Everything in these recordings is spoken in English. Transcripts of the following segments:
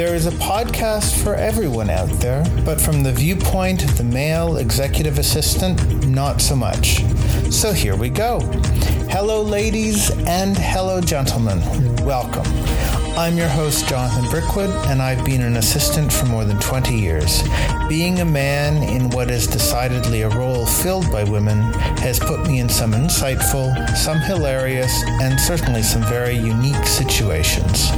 There is a podcast for everyone out there, but from the viewpoint of the male executive assistant, not so much. So here we go. Hello, ladies, and hello, gentlemen. Welcome. I'm your host, Jonathan Brickwood, and I've been an assistant for more than 20 years. Being a man in what is decidedly a role filled by women has put me in some insightful, some hilarious, and certainly some very unique situations.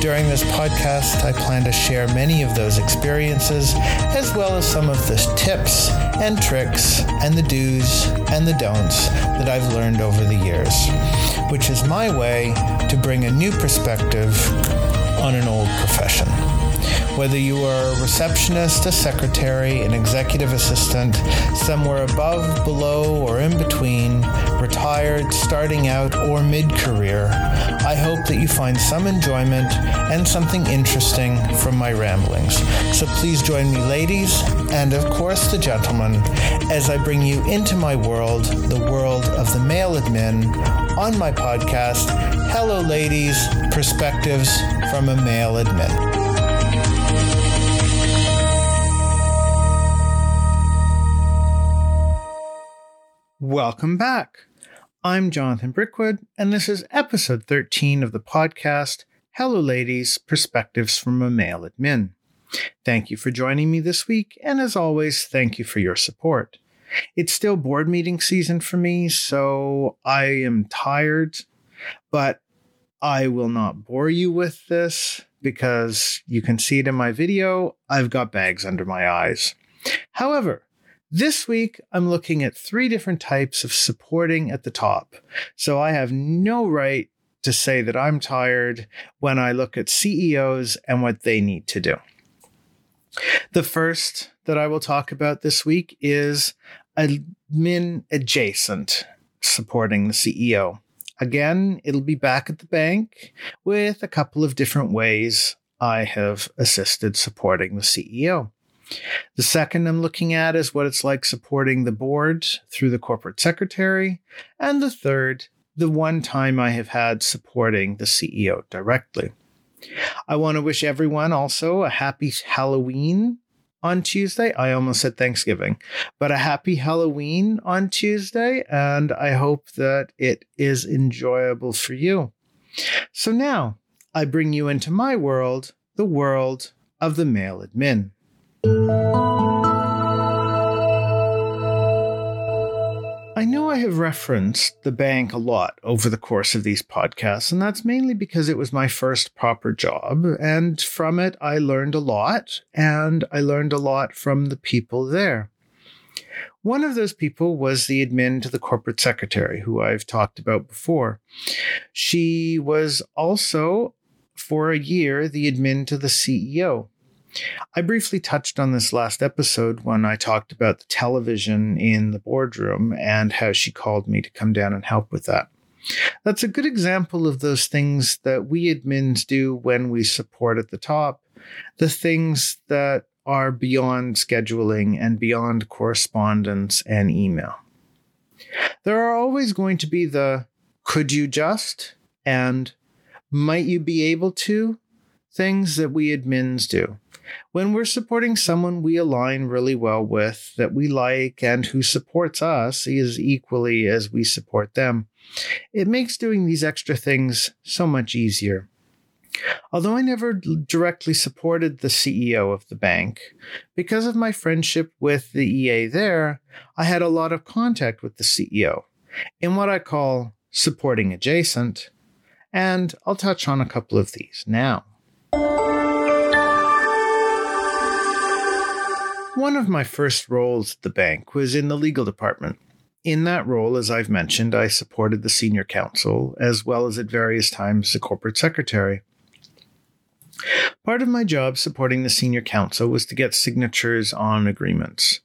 During this podcast, I plan to share many of those experiences, as well as some of the tips and tricks and the do's and the don'ts that I've learned over the years, which is my way to bring a new perspective on an old profession. Whether you are a receptionist, a secretary, an executive assistant, somewhere above, below, or in between, retired, starting out, or mid career, I hope that you find some enjoyment and something interesting from my ramblings. So please join me, ladies, and of course the gentlemen, as I bring you into my world, the world of the male admin, on my podcast, Hello Ladies Perspectives from a Male Admin. Welcome back. I'm Jonathan Brickwood, and this is episode 13 of the podcast Hello Ladies Perspectives from a Male Admin. Thank you for joining me this week, and as always, thank you for your support. It's still board meeting season for me, so I am tired, but I will not bore you with this because you can see it in my video. I've got bags under my eyes. However, this week, I'm looking at three different types of supporting at the top. So I have no right to say that I'm tired when I look at CEOs and what they need to do. The first that I will talk about this week is admin adjacent supporting the CEO. Again, it'll be back at the bank with a couple of different ways I have assisted supporting the CEO. The second I'm looking at is what it's like supporting the board through the corporate secretary. And the third, the one time I have had supporting the CEO directly. I want to wish everyone also a happy Halloween on Tuesday. I almost said Thanksgiving, but a happy Halloween on Tuesday. And I hope that it is enjoyable for you. So now I bring you into my world, the world of the male admin. I know I have referenced the bank a lot over the course of these podcasts, and that's mainly because it was my first proper job. And from it, I learned a lot, and I learned a lot from the people there. One of those people was the admin to the corporate secretary, who I've talked about before. She was also, for a year, the admin to the CEO. I briefly touched on this last episode when I talked about the television in the boardroom and how she called me to come down and help with that. That's a good example of those things that we admins do when we support at the top, the things that are beyond scheduling and beyond correspondence and email. There are always going to be the could you just and might you be able to things that we admins do. When we're supporting someone we align really well with, that we like, and who supports us as equally as we support them, it makes doing these extra things so much easier. Although I never directly supported the CEO of the bank, because of my friendship with the EA there, I had a lot of contact with the CEO in what I call supporting adjacent, and I'll touch on a couple of these now. One of my first roles at the bank was in the legal department. In that role, as I've mentioned, I supported the senior counsel as well as at various times the corporate secretary. Part of my job supporting the senior counsel was to get signatures on agreements.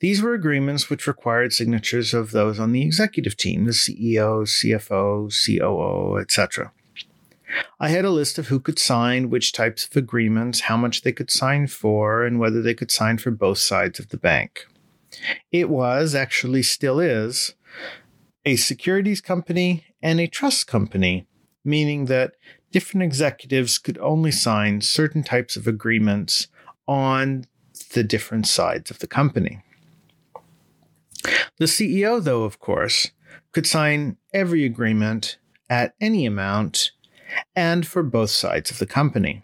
These were agreements which required signatures of those on the executive team, the CEO, CFO, COO, etc. I had a list of who could sign which types of agreements, how much they could sign for, and whether they could sign for both sides of the bank. It was, actually still is, a securities company and a trust company meaning that different executives could only sign certain types of agreements on the different sides of the company. The CEO, though, of course, could sign every agreement at any amount and for both sides of the company.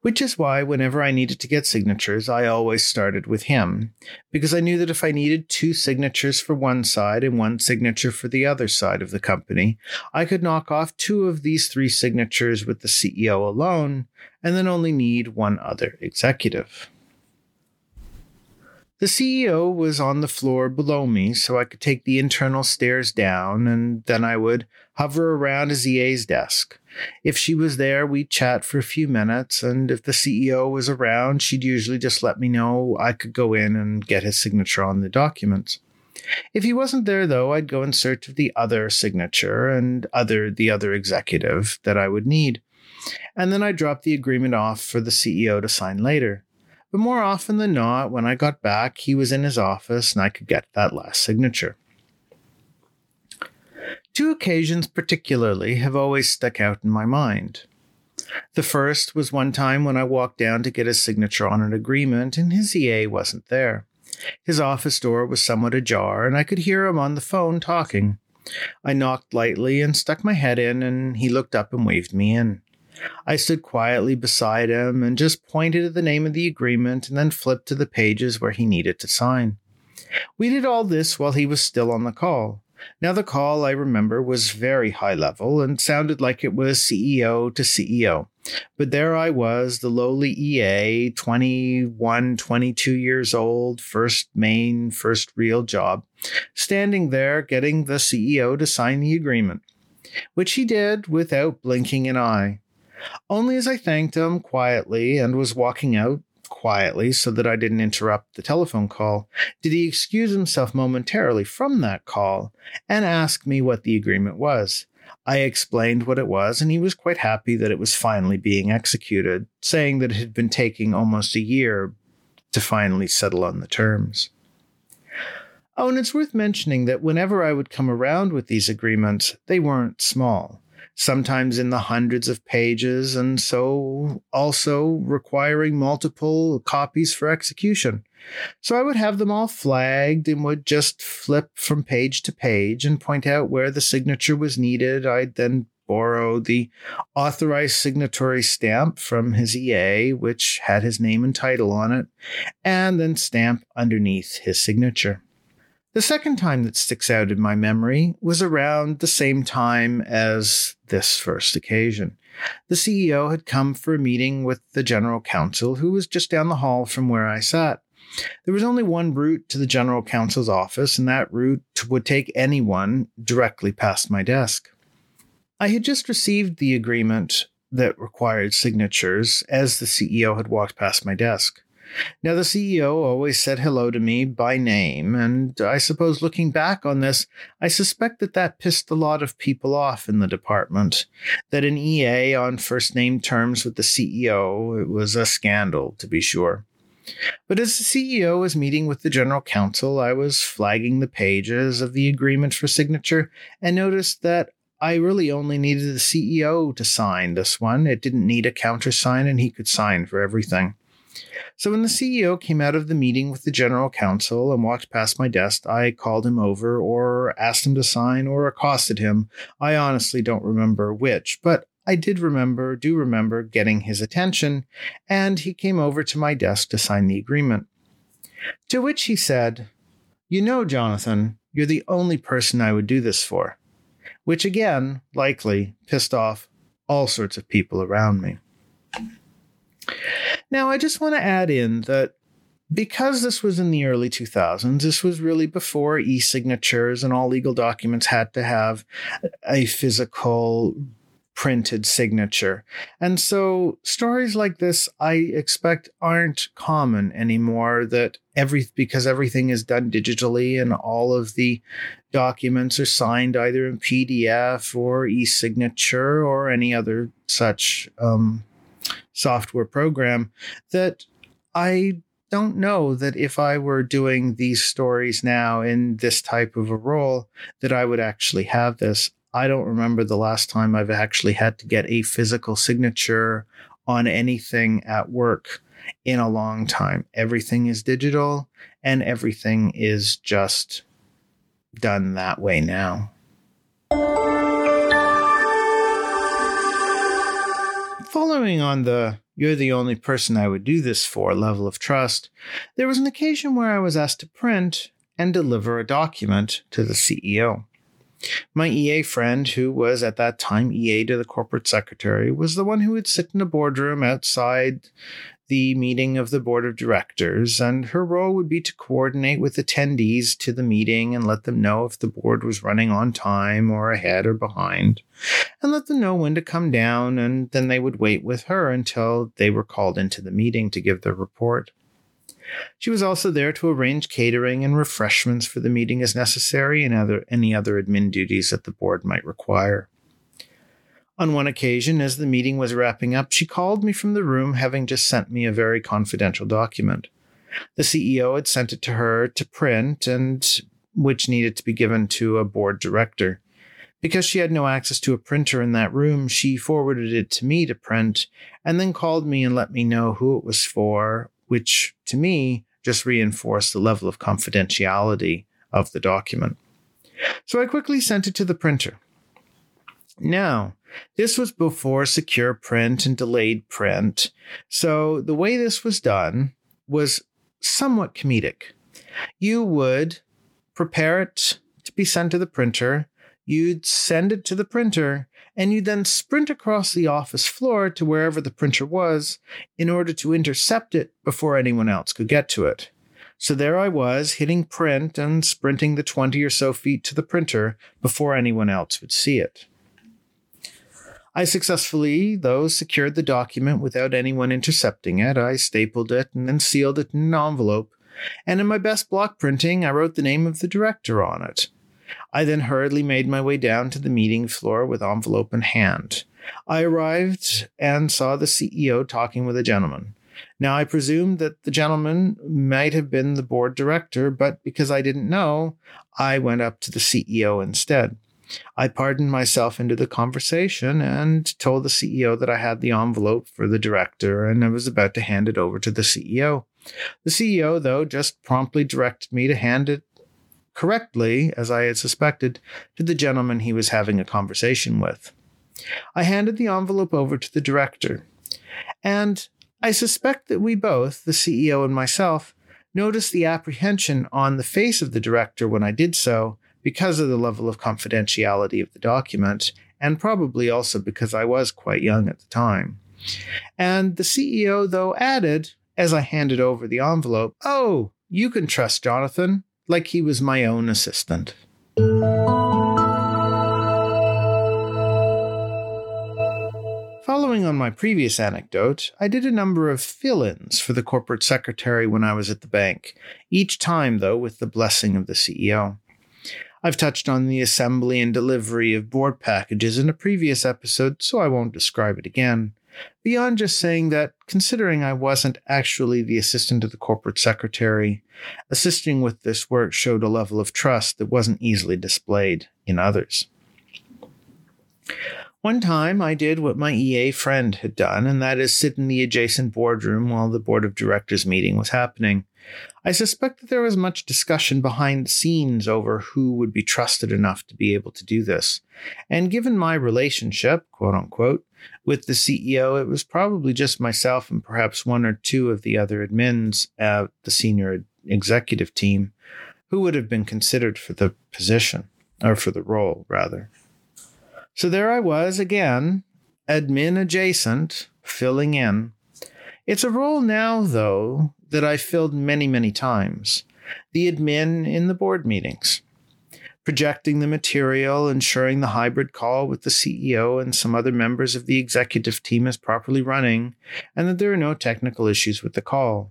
Which is why, whenever I needed to get signatures, I always started with him, because I knew that if I needed two signatures for one side and one signature for the other side of the company, I could knock off two of these three signatures with the CEO alone, and then only need one other executive. The CEO was on the floor below me, so I could take the internal stairs down, and then I would hover around his EA's desk. If she was there, we'd chat for a few minutes, and if the CEO was around, she'd usually just let me know I could go in and get his signature on the documents. If he wasn't there, though, I'd go in search of the other signature and other the other executive that I would need. And then I'd drop the agreement off for the CEO to sign later. But more often than not, when I got back, he was in his office and I could get that last signature. Two occasions, particularly, have always stuck out in my mind. The first was one time when I walked down to get his signature on an agreement and his EA wasn't there. His office door was somewhat ajar and I could hear him on the phone talking. I knocked lightly and stuck my head in, and he looked up and waved me in. I stood quietly beside him and just pointed at the name of the agreement and then flipped to the pages where he needed to sign. We did all this while he was still on the call. Now, the call, I remember, was very high level and sounded like it was CEO to CEO. But there I was, the lowly EA, 21, 22 years old, first main, first real job, standing there getting the CEO to sign the agreement, which he did without blinking an eye. Only as I thanked him quietly and was walking out quietly so that I didn't interrupt the telephone call did he excuse himself momentarily from that call and ask me what the agreement was. I explained what it was, and he was quite happy that it was finally being executed, saying that it had been taking almost a year to finally settle on the terms. Oh, and it's worth mentioning that whenever I would come around with these agreements, they weren't small sometimes in the hundreds of pages, and so also requiring multiple copies for execution. So I would have them all flagged and would just flip from page to page and point out where the signature was needed. I'd then borrow the authorized signatory stamp from his EA, which had his name and title on it, and then stamp underneath his signature. The second time that sticks out in my memory was around the same time as this first occasion. The CEO had come for a meeting with the general counsel, who was just down the hall from where I sat. There was only one route to the general counsel's office, and that route would take anyone directly past my desk. I had just received the agreement that required signatures as the CEO had walked past my desk. Now, the CEO always said hello to me by name, and I suppose looking back on this, I suspect that that pissed a lot of people off in the department. That an EA on first name terms with the CEO, it was a scandal, to be sure. But as the CEO was meeting with the general counsel, I was flagging the pages of the agreement for signature and noticed that I really only needed the CEO to sign this one. It didn't need a countersign, and he could sign for everything. So when the CEO came out of the meeting with the general counsel and walked past my desk, I called him over or asked him to sign or accosted him. I honestly don't remember which, but I did remember, do remember getting his attention, and he came over to my desk to sign the agreement. To which he said, You know, Jonathan, you're the only person I would do this for. Which again, likely, pissed off all sorts of people around me. Now, I just want to add in that because this was in the early 2000s, this was really before e signatures and all legal documents had to have a physical printed signature. And so stories like this, I expect, aren't common anymore that every, because everything is done digitally and all of the documents are signed either in PDF or e signature or any other such um, software program that I don't know that if I were doing these stories now in this type of a role, that I would actually have this. I don't remember the last time I've actually had to get a physical signature on anything at work in a long time. Everything is digital and everything is just done that way now. Following on the you're the only person I would do this for level of trust, there was an occasion where I was asked to print and deliver a document to the CEO. My EA friend, who was at that time EA to the corporate secretary, was the one who would sit in a boardroom outside the meeting of the board of directors, and her role would be to coordinate with attendees to the meeting and let them know if the board was running on time or ahead or behind, and let them know when to come down, and then they would wait with her until they were called into the meeting to give their report. She was also there to arrange catering and refreshments for the meeting as necessary and other, any other admin duties that the board might require. On one occasion, as the meeting was wrapping up, she called me from the room, having just sent me a very confidential document. The CEO had sent it to her to print, and which needed to be given to a board director. Because she had no access to a printer in that room, she forwarded it to me to print, and then called me and let me know who it was for, which to me just reinforced the level of confidentiality of the document. So I quickly sent it to the printer. Now, this was before secure print and delayed print. So the way this was done was somewhat comedic. You would prepare it to be sent to the printer, you'd send it to the printer, and you'd then sprint across the office floor to wherever the printer was in order to intercept it before anyone else could get to it. So there I was, hitting print and sprinting the 20 or so feet to the printer before anyone else would see it. I successfully, though, secured the document without anyone intercepting it. I stapled it and then sealed it in an envelope. And in my best block printing, I wrote the name of the director on it. I then hurriedly made my way down to the meeting floor with envelope in hand. I arrived and saw the CEO talking with a gentleman. Now, I presumed that the gentleman might have been the board director, but because I didn't know, I went up to the CEO instead. I pardoned myself into the conversation and told the CEO that I had the envelope for the director and I was about to hand it over to the CEO. The CEO, though, just promptly directed me to hand it correctly, as I had suspected, to the gentleman he was having a conversation with. I handed the envelope over to the director, and I suspect that we both, the CEO and myself, noticed the apprehension on the face of the director when I did so, because of the level of confidentiality of the document, and probably also because I was quite young at the time. And the CEO, though, added, as I handed over the envelope, Oh, you can trust Jonathan, like he was my own assistant. Following on my previous anecdote, I did a number of fill ins for the corporate secretary when I was at the bank, each time, though, with the blessing of the CEO. I've touched on the assembly and delivery of board packages in a previous episode, so I won't describe it again. Beyond just saying that, considering I wasn't actually the assistant of the corporate secretary, assisting with this work showed a level of trust that wasn't easily displayed in others. One time I did what my EA friend had done, and that is sit in the adjacent boardroom while the board of directors meeting was happening. I suspect that there was much discussion behind the scenes over who would be trusted enough to be able to do this. And given my relationship, quote unquote, with the CEO, it was probably just myself and perhaps one or two of the other admins at the senior executive team who would have been considered for the position, or for the role, rather. So there I was again, admin adjacent, filling in. It's a role now, though, that I've filled many, many times. The admin in the board meetings, projecting the material, ensuring the hybrid call with the CEO and some other members of the executive team is properly running, and that there are no technical issues with the call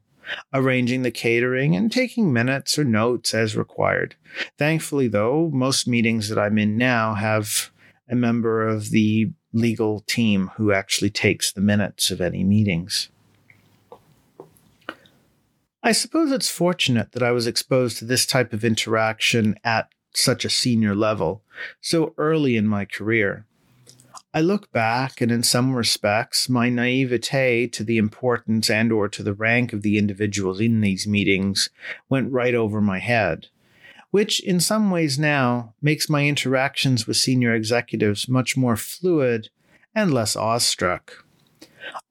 arranging the catering, and taking minutes or notes as required. Thankfully, though, most meetings that I'm in now have a member of the legal team who actually takes the minutes of any meetings. I suppose it's fortunate that I was exposed to this type of interaction at such a senior level so early in my career. I look back and in some respects my naivete to the importance and or to the rank of the individuals in these meetings went right over my head, which in some ways now makes my interactions with senior executives much more fluid and less awestruck.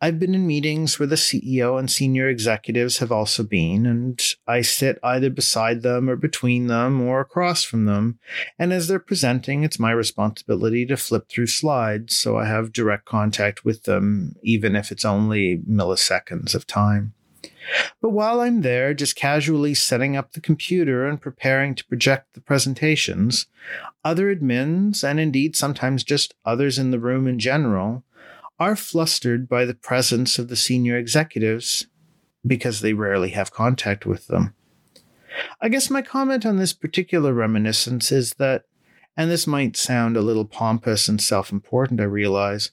I've been in meetings where the CEO and senior executives have also been, and I sit either beside them or between them or across from them. And as they're presenting, it's my responsibility to flip through slides so I have direct contact with them, even if it's only milliseconds of time. But while I'm there, just casually setting up the computer and preparing to project the presentations, other admins, and indeed sometimes just others in the room in general, are flustered by the presence of the senior executives because they rarely have contact with them. I guess my comment on this particular reminiscence is that, and this might sound a little pompous and self important, I realize,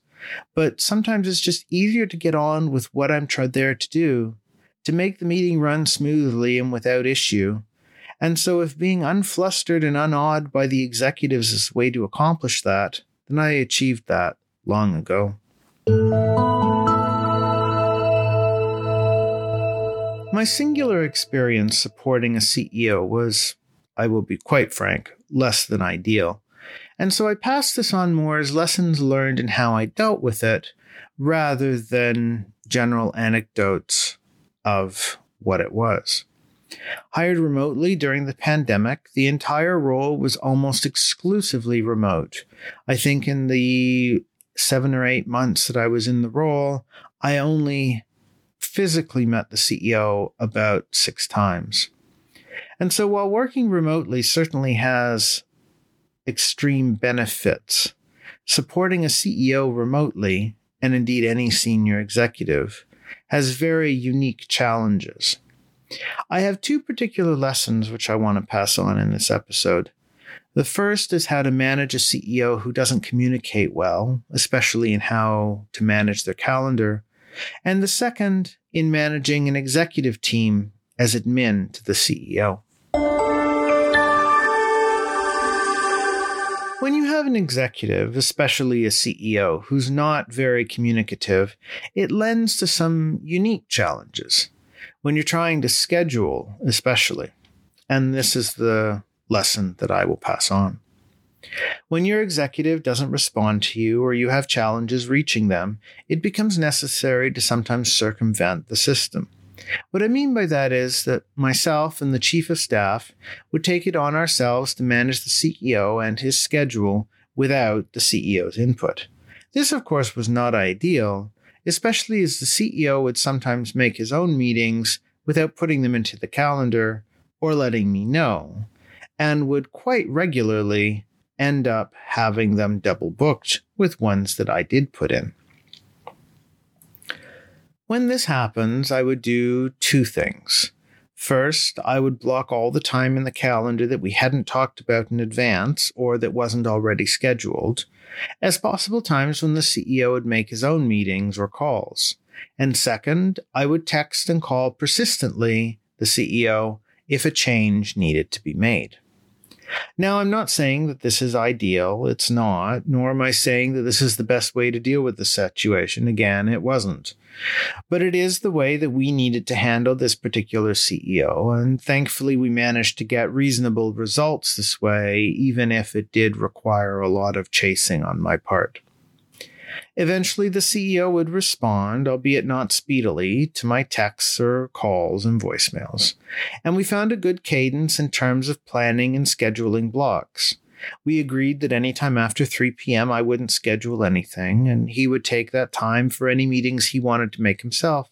but sometimes it's just easier to get on with what I'm tried there to do, to make the meeting run smoothly and without issue. And so, if being unflustered and unawed by the executives is the way to accomplish that, then I achieved that long ago. My singular experience supporting a CEO was, I will be quite frank, less than ideal. And so I passed this on more as lessons learned and how I dealt with it rather than general anecdotes of what it was. Hired remotely during the pandemic, the entire role was almost exclusively remote. I think in the seven or eight months that I was in the role, I only physically met the CEO about six times. And so while working remotely certainly has extreme benefits, supporting a CEO remotely, and indeed any senior executive, has very unique challenges. I have two particular lessons which I want to pass on in this episode. The first is how to manage a CEO who doesn't communicate well, especially in how to manage their calendar. And the second, in managing an executive team as admin to the CEO. When you have an executive, especially a CEO, who's not very communicative, it lends to some unique challenges. When you're trying to schedule, especially. And this is the lesson that I will pass on. When your executive doesn't respond to you or you have challenges reaching them, it becomes necessary to sometimes circumvent the system. What I mean by that is that myself and the chief of staff would take it on ourselves to manage the CEO and his schedule without the CEO's input. This, of course, was not ideal, especially as the CEO would sometimes make his own meetings without putting them into the calendar or letting me know and would quite regularly end up having them double booked with ones that I did put in. When this happens, I would do two things. First, I would block all the time in the calendar that we hadn't talked about in advance or that wasn't already scheduled, as possible times when the CEO would make his own meetings or calls. And second, I would text and call persistently the CEO if a change needed to be made. Now, I'm not saying that this is ideal. It's not, nor am I saying that this is the best way to deal with the situation. Again, it wasn't. But it is the way that we needed to handle this particular CEO, and thankfully we managed to get reasonable results this way, even if it did require a lot of chasing on my part. Eventually, the CEO would respond, albeit not speedily, to my texts or calls and voicemails. And we found a good cadence in terms of planning and scheduling blocks. We agreed that any time after 3 p.m., I wouldn't schedule anything, and he would take that time for any meetings he wanted to make himself.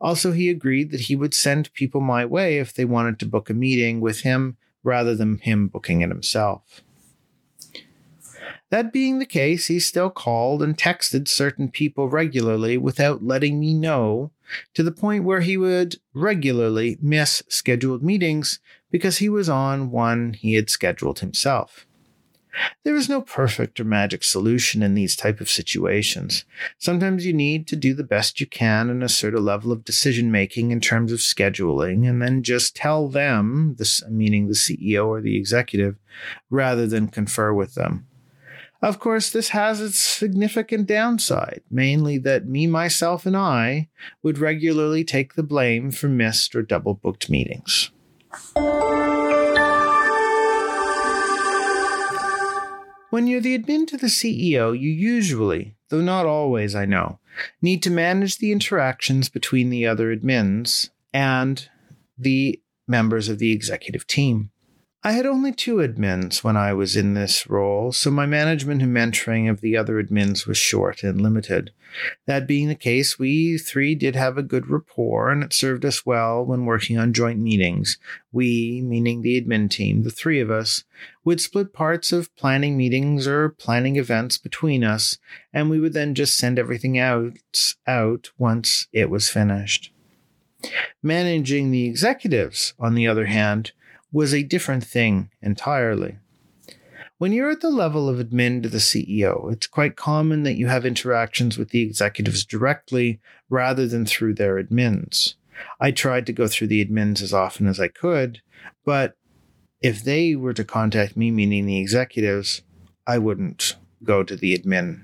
Also, he agreed that he would send people my way if they wanted to book a meeting with him rather than him booking it himself. That being the case, he still called and texted certain people regularly without letting me know, to the point where he would regularly miss scheduled meetings because he was on one he had scheduled himself. There is no perfect or magic solution in these type of situations. Sometimes you need to do the best you can and assert a level of decision making in terms of scheduling and then just tell them, this meaning the CEO or the executive, rather than confer with them. Of course, this has its significant downside, mainly that me, myself, and I would regularly take the blame for missed or double booked meetings. When you're the admin to the CEO, you usually, though not always, I know, need to manage the interactions between the other admins and the members of the executive team. I had only two admins when I was in this role, so my management and mentoring of the other admins was short and limited. That being the case, we three did have a good rapport, and it served us well when working on joint meetings. We, meaning the admin team, the three of us, would split parts of planning meetings or planning events between us, and we would then just send everything out, out once it was finished. Managing the executives, on the other hand, was a different thing entirely. When you're at the level of admin to the CEO, it's quite common that you have interactions with the executives directly rather than through their admins. I tried to go through the admins as often as I could, but if they were to contact me, meaning the executives, I wouldn't go to the admin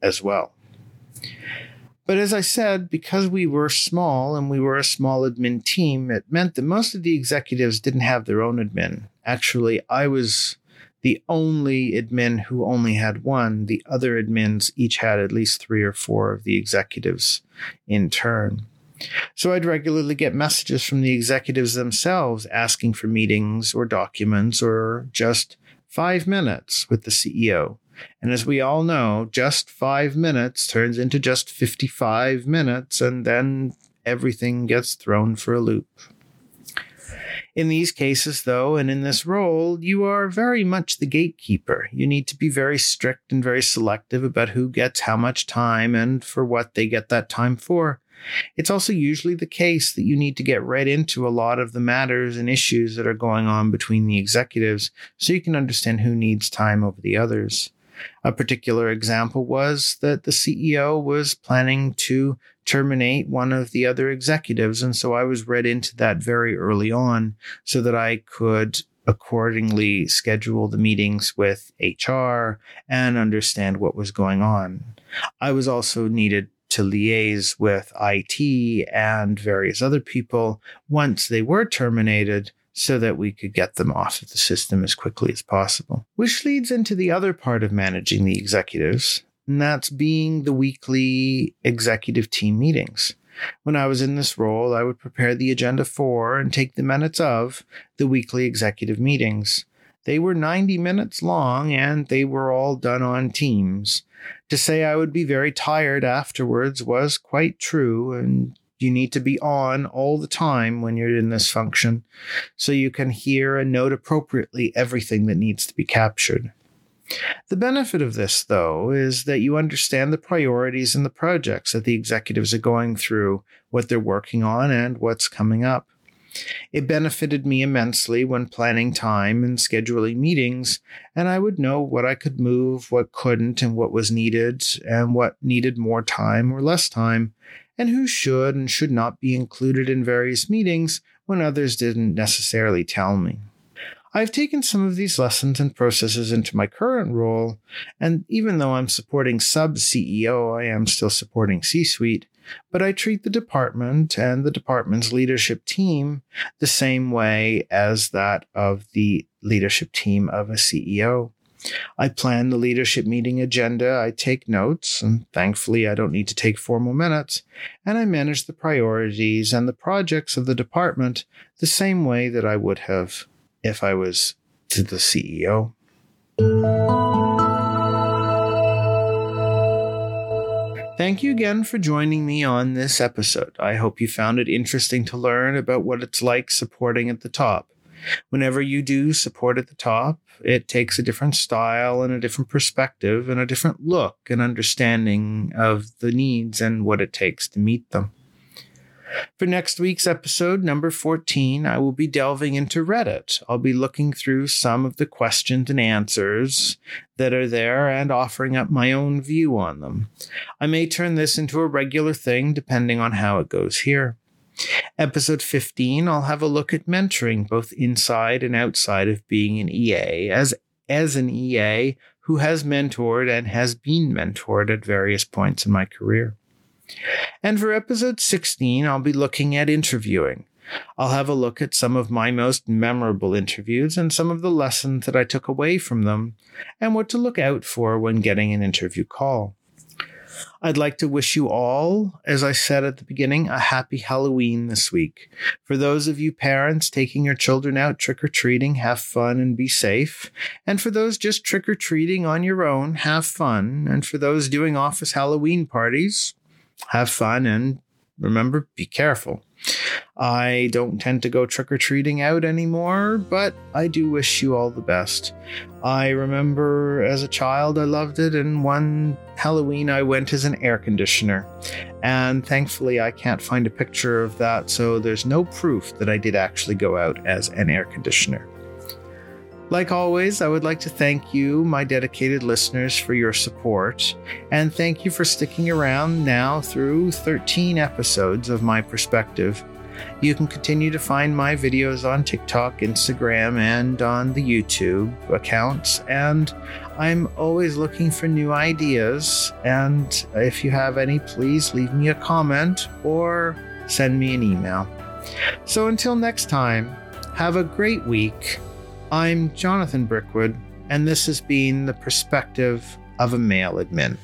as well. But as I said, because we were small and we were a small admin team, it meant that most of the executives didn't have their own admin. Actually, I was the only admin who only had one. The other admins each had at least three or four of the executives in turn. So I'd regularly get messages from the executives themselves asking for meetings or documents or just five minutes with the CEO. And as we all know, just five minutes turns into just 55 minutes, and then everything gets thrown for a loop. In these cases, though, and in this role, you are very much the gatekeeper. You need to be very strict and very selective about who gets how much time and for what they get that time for. It's also usually the case that you need to get right into a lot of the matters and issues that are going on between the executives so you can understand who needs time over the others. A particular example was that the CEO was planning to terminate one of the other executives. And so I was read into that very early on so that I could accordingly schedule the meetings with HR and understand what was going on. I was also needed to liaise with IT and various other people once they were terminated so that we could get them off of the system as quickly as possible. Which leads into the other part of managing the executives, and that's being the weekly executive team meetings. When I was in this role, I would prepare the agenda for and take the minutes of the weekly executive meetings. They were 90 minutes long and they were all done on Teams. To say I would be very tired afterwards was quite true, and you need to be on all the time when you're in this function so you can hear and note appropriately everything that needs to be captured. The benefit of this, though, is that you understand the priorities and the projects that the executives are going through, what they're working on, and what's coming up. It benefited me immensely when planning time and scheduling meetings, and I would know what I could move, what couldn't, and what was needed, and what needed more time or less time, and who should and should not be included in various meetings when others didn't necessarily tell me. I've taken some of these lessons and processes into my current role, and even though I'm supporting sub CEO, I am still supporting C suite, but I treat the department and the department's leadership team the same way as that of the leadership team of a CEO. I plan the leadership meeting agenda, I take notes, and thankfully I don't need to take formal minutes, and I manage the priorities and the projects of the department the same way that I would have if I was to the CEO. Thank you again for joining me on this episode. I hope you found it interesting to learn about what it's like supporting at the top. Whenever you do support at the top, it takes a different style and a different perspective and a different look and understanding of the needs and what it takes to meet them. For next week's episode, number 14, I will be delving into Reddit. I'll be looking through some of the questions and answers that are there and offering up my own view on them. I may turn this into a regular thing depending on how it goes here. Episode 15, I'll have a look at mentoring both inside and outside of being an EA. As, as an EA who has mentored and has been mentored at various points in my career. And for episode 16, I'll be looking at interviewing. I'll have a look at some of my most memorable interviews and some of the lessons that I took away from them, and what to look out for when getting an interview call. I'd like to wish you all, as I said at the beginning, a happy Halloween this week. For those of you parents taking your children out trick or treating, have fun and be safe. And for those just trick or treating on your own, have fun. And for those doing office Halloween parties, have fun and remember, be careful. I don't tend to go trick or treating out anymore, but I do wish you all the best. I remember as a child I loved it, and one Halloween I went as an air conditioner. And thankfully, I can't find a picture of that, so there's no proof that I did actually go out as an air conditioner. Like always, I would like to thank you, my dedicated listeners, for your support, and thank you for sticking around now through 13 episodes of my perspective. You can continue to find my videos on TikTok, Instagram, and on the YouTube accounts, and I'm always looking for new ideas. And if you have any, please leave me a comment or send me an email. So until next time, have a great week I'm Jonathan Brickwood, and this has been the perspective of a male admin.